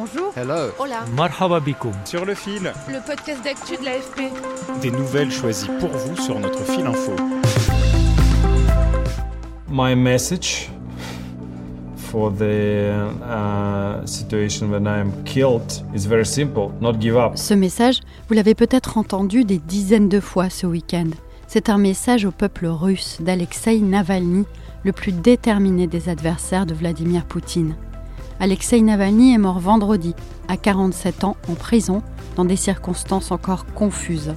Bonjour. Hello. Hola. Marhaba bikoum. sur le fil, Le podcast d'actu de l'AFP. des nouvelles choisies pour vous sur notre fil info. My message for the uh, situation when I am killed is very simple. Not give up. Ce message, vous l'avez peut-être entendu des dizaines de fois ce week-end. C'est un message au peuple russe d'Alexei Navalny, le plus déterminé des adversaires de Vladimir Poutine. Alexei Navalny est mort vendredi, à 47 ans, en prison, dans des circonstances encore confuses.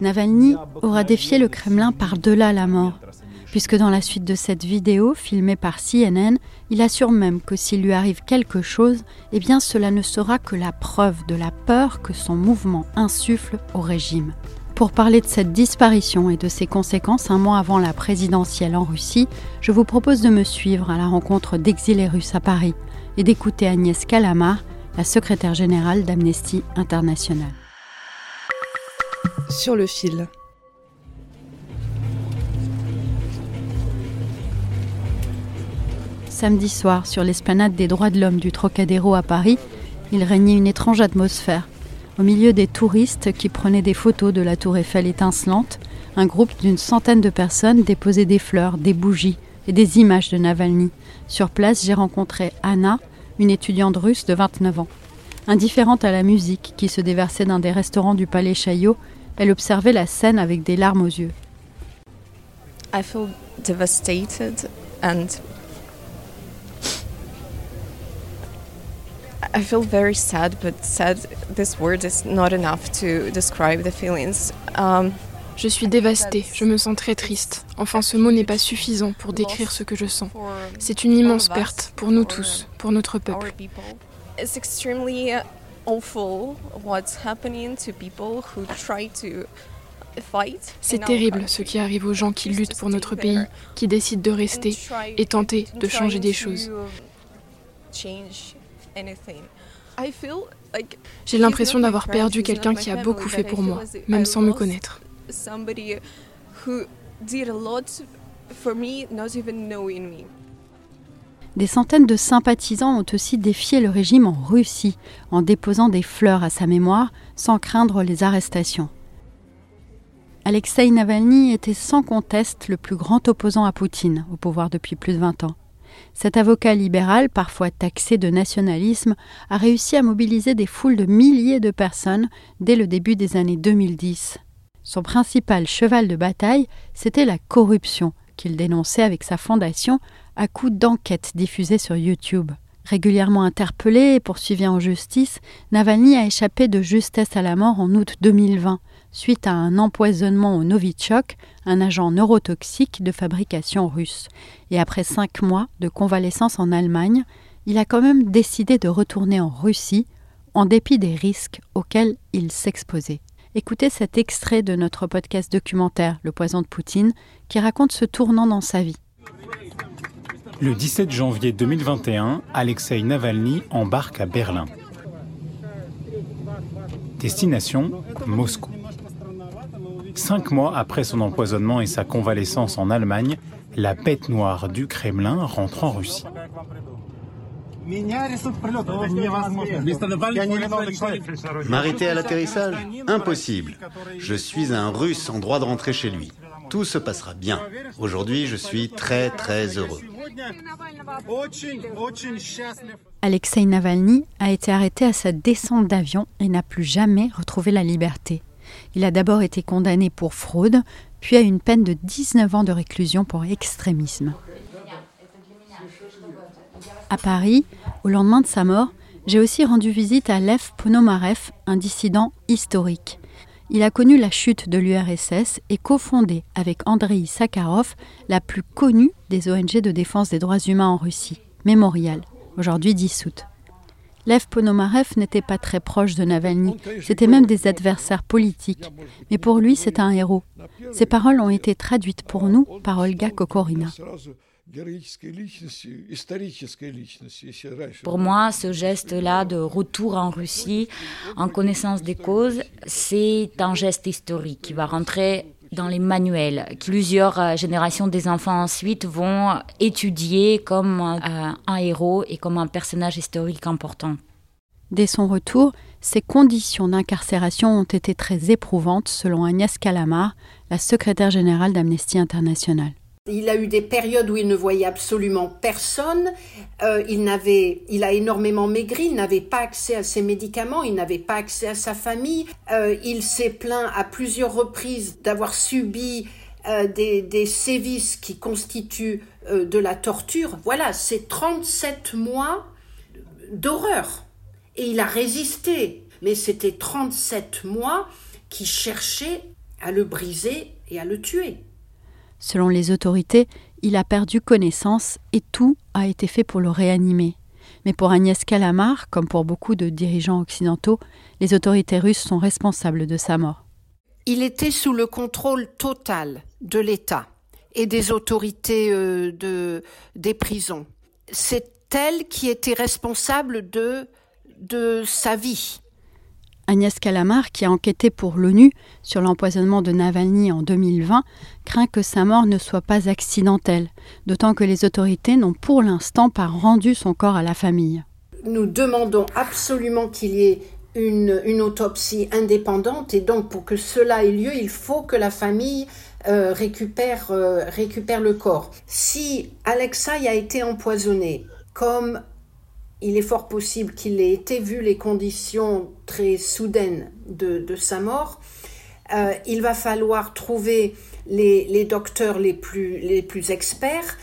Navalny aura défié le Kremlin par-delà la mort, puisque dans la suite de cette vidéo, filmée par CNN, il assure même que s'il lui arrive quelque chose, eh bien cela ne sera que la preuve de la peur que son mouvement insuffle au régime. Pour parler de cette disparition et de ses conséquences un mois avant la présidentielle en Russie, je vous propose de me suivre à la rencontre d'exilés russes à Paris et d'écouter Agnès Calamar, la secrétaire générale d'Amnesty International. Sur le fil. Samedi soir, sur l'esplanade des droits de l'homme du Trocadéro à Paris, il régnait une étrange atmosphère. Au milieu des touristes qui prenaient des photos de la tour Eiffel étincelante, un groupe d'une centaine de personnes déposait des fleurs, des bougies et des images de Navalny. Sur place, j'ai rencontré Anna, une étudiante russe de 29 ans. Indifférente à la musique qui se déversait dans des restaurants du Palais Chaillot, elle observait la scène avec des larmes aux yeux. I feel very sad, but sad, this word is not enough to describe the feelings. Um, Je suis dévastée, je me sens très triste. Enfin, ce mot n'est pas suffisant pour décrire ce que je sens. C'est une immense perte pour nous tous, pour notre peuple. It's extremely awful what's happening to people who try to fight. C'est terrible ce qui arrive aux gens qui luttent pour notre pays, qui décident de rester et tenter de changer des choses. J'ai l'impression d'avoir perdu quelqu'un qui a beaucoup fait pour moi, même sans me connaître. Somebody who did a lot for me, not even knowing me. Des centaines de sympathisants ont aussi défié le régime en Russie en déposant des fleurs à sa mémoire sans craindre les arrestations. Alexei Navalny était sans conteste le plus grand opposant à Poutine, au pouvoir depuis plus de 20 ans. Cet avocat libéral, parfois taxé de nationalisme, a réussi à mobiliser des foules de milliers de personnes dès le début des années 2010. Son principal cheval de bataille, c'était la corruption, qu'il dénonçait avec sa fondation à coups d'enquêtes diffusées sur YouTube. Régulièrement interpellé et poursuivi en justice, Navalny a échappé de justesse à la mort en août 2020, suite à un empoisonnement au Novichok, un agent neurotoxique de fabrication russe. Et après cinq mois de convalescence en Allemagne, il a quand même décidé de retourner en Russie, en dépit des risques auxquels il s'exposait. Écoutez cet extrait de notre podcast documentaire Le poison de Poutine, qui raconte ce tournant dans sa vie. Le 17 janvier 2021, Alexei Navalny embarque à Berlin. Destination Moscou. Cinq mois après son empoisonnement et sa convalescence en Allemagne, la bête noire du Kremlin rentre en Russie. M'arrêter à l'atterrissage Impossible. Je suis un russe en droit de rentrer chez lui. Tout se passera bien. Aujourd'hui, je suis très très heureux. Alexei Navalny a été arrêté à sa descente d'avion et n'a plus jamais retrouvé la liberté. Il a d'abord été condamné pour fraude, puis à une peine de 19 ans de réclusion pour extrémisme. À Paris, au lendemain de sa mort, j'ai aussi rendu visite à Lev Ponomarev, un dissident historique. il a connu la chute de l'URSS et cofondé avec Andrei Sakharov la plus connue des ONG de défense des droits humains en Russie, Mémorial, aujourd'hui dissoute. Lev Ponomarev n'était pas très proche de Navalny, c'était même des adversaires politiques. Mais pour lui, c'est un héros. Ses paroles ont été traduites pour nous par Olga Kokorina. Pour moi, ce geste-là de retour en Russie, en connaissance des causes, c'est un geste historique qui va rentrer dans les manuels. Plusieurs euh, générations des enfants ensuite vont étudier comme euh, un héros et comme un personnage historique important. Dès son retour, ses conditions d'incarcération ont été très éprouvantes, selon Agnès Calamar, la secrétaire générale d'Amnesty International. Il a eu des périodes où il ne voyait absolument personne. Euh, il, n'avait, il a énormément maigri, il n'avait pas accès à ses médicaments, il n'avait pas accès à sa famille. Euh, il s'est plaint à plusieurs reprises d'avoir subi euh, des, des, sévices qui constituent de la torture. Voilà, c'est 37 mois d'horreur. Et il a résisté. Mais c'était 37 mois qui cherchaient à le briser et à le tuer. Selon les autorités, il a perdu connaissance et tout a été fait pour le réanimer. Mais pour Agnès Calamar, comme pour beaucoup de dirigeants occidentaux, les autorités russes sont responsables de sa mort. Il était sous le contrôle total de l'État et des autorités euh, de, des prisons. C'est elle qui était responsable de, de sa vie. Agnès Calamar, qui a enquêté pour l'ONU sur l'empoisonnement de Navalny en 2020, craint que sa mort ne soit pas accidentelle, d'autant que les autorités n'ont pour l'instant pas rendu son corps à la famille. Nous demandons absolument qu'il y ait une, autopsie indépendante et donc pour que cela ait lieu, il faut que la famille euh, récupère, euh, récupère le corps. Si Alexei a été empoisonné, comme il est fort possible qu'il ait été, vu les conditions très soudaines de, sa mort. Euh, il va falloir trouver les, docteurs les plus, experts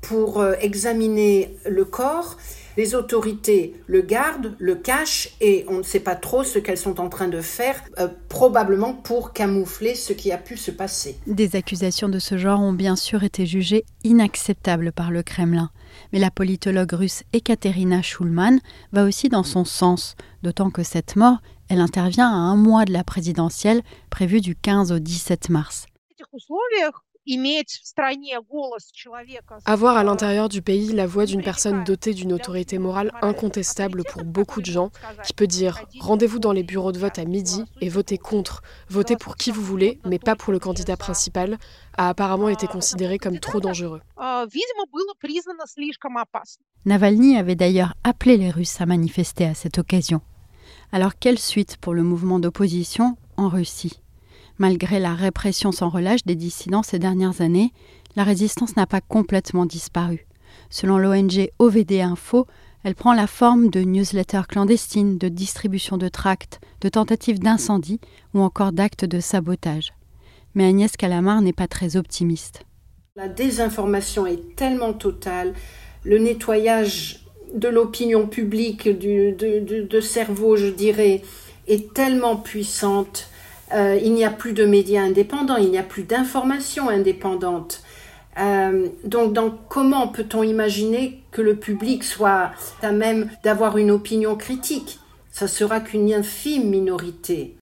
pour euh, examiner le corps. Les autorités le gardent, le cachent et on ne sait pas trop ce qu'elles sont en train de faire, euh, probablement pour camoufler ce qui a pu se passer. Des accusations de ce genre ont bien sûr été jugées inacceptables par le Kremlin. Mais la politologue russe Ekaterina Schulman va aussi dans son sens, d'autant que cette mort, elle intervient à un mois de la présidentielle prévue du 15 au 17 mars. Avoir à l'intérieur du pays la voix d'une personne dotée d'une autorité morale incontestable pour beaucoup de gens, qui peut dire rendez-vous dans les bureaux de vote à midi et votez contre, votez pour qui vous voulez, mais pas pour le candidat principal, a apparemment été considéré comme trop dangereux. Navalny avait d'ailleurs appelé les Russes à manifester à cette occasion. Alors quelle suite pour le mouvement d'opposition en Russie? Malgré la répression sans relâche des dissidents ces dernières années, la résistance n'a pas complètement disparu. Selon l'ONG OVD Info, elle prend la forme de newsletters clandestines, de distribution de tracts, de tentatives d'incendie ou encore d'actes de sabotage. Mais Agnès Calamar n'est pas très optimiste. La désinformation est tellement totale, le nettoyage de l'opinion publique, du, de cerveau, je dirais, est tellement puissante euh, il n'y a plus de médias indépendants, il n'y a plus d'informations indépendantes. Euh, donc, comment peut-on imaginer que le public soit à même d'avoir une opinion critique? Ça sera qu'une infime minorité.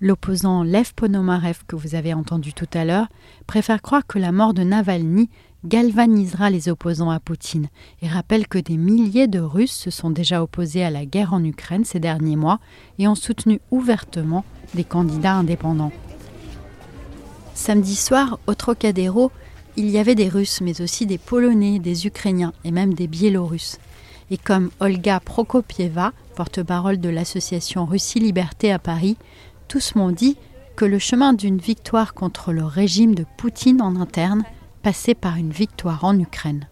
L'opposant Lev Ponomarev, que vous avez entendu tout à l'heure, préfère croire que la mort de Navalny galvanisera les opposants à Poutine et rappelle que des milliers de Russes se sont déjà opposés à la guerre en Ukraine ces derniers mois et ont soutenu ouvertement des candidats indépendants. Samedi soir, au Trocadéro, il y avait des Russes, mais aussi des Polonais, des Ukrainiens et même des Biélorusses. Et comme Olga Prokopieva, porte-parole de l'association Russie Liberté à Paris, tous m'ont dit que le chemin d'une victoire contre le régime de Poutine en interne passait par une victoire en Ukraine.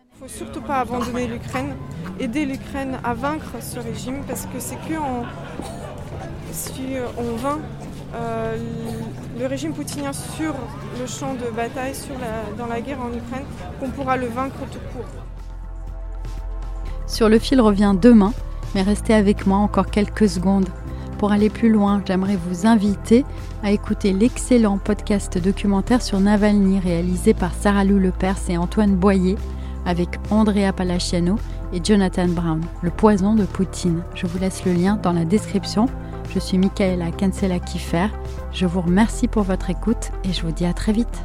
Il ne faut surtout pas abandonner l'Ukraine, aider l'Ukraine à vaincre ce régime parce que c'est que si on vainc euh, le régime poutinien sur le champ de bataille, sur dans la guerre en Ukraine, qu'on pourra le vaincre tout court. Sur le fil revient demain, mais restez avec moi encore quelques secondes. Pour aller plus loin, j'aimerais vous inviter à écouter l'excellent podcast documentaire sur Navalny réalisé par Sarah Lou Lepers et Antoine Boyer avec Andrea Palaciano et Jonathan Brown, Le poison de Poutine. Je vous laisse le lien dans la description. Je suis Michaela Cancela Kiffer. Je vous remercie pour votre écoute et je vous dis à très vite.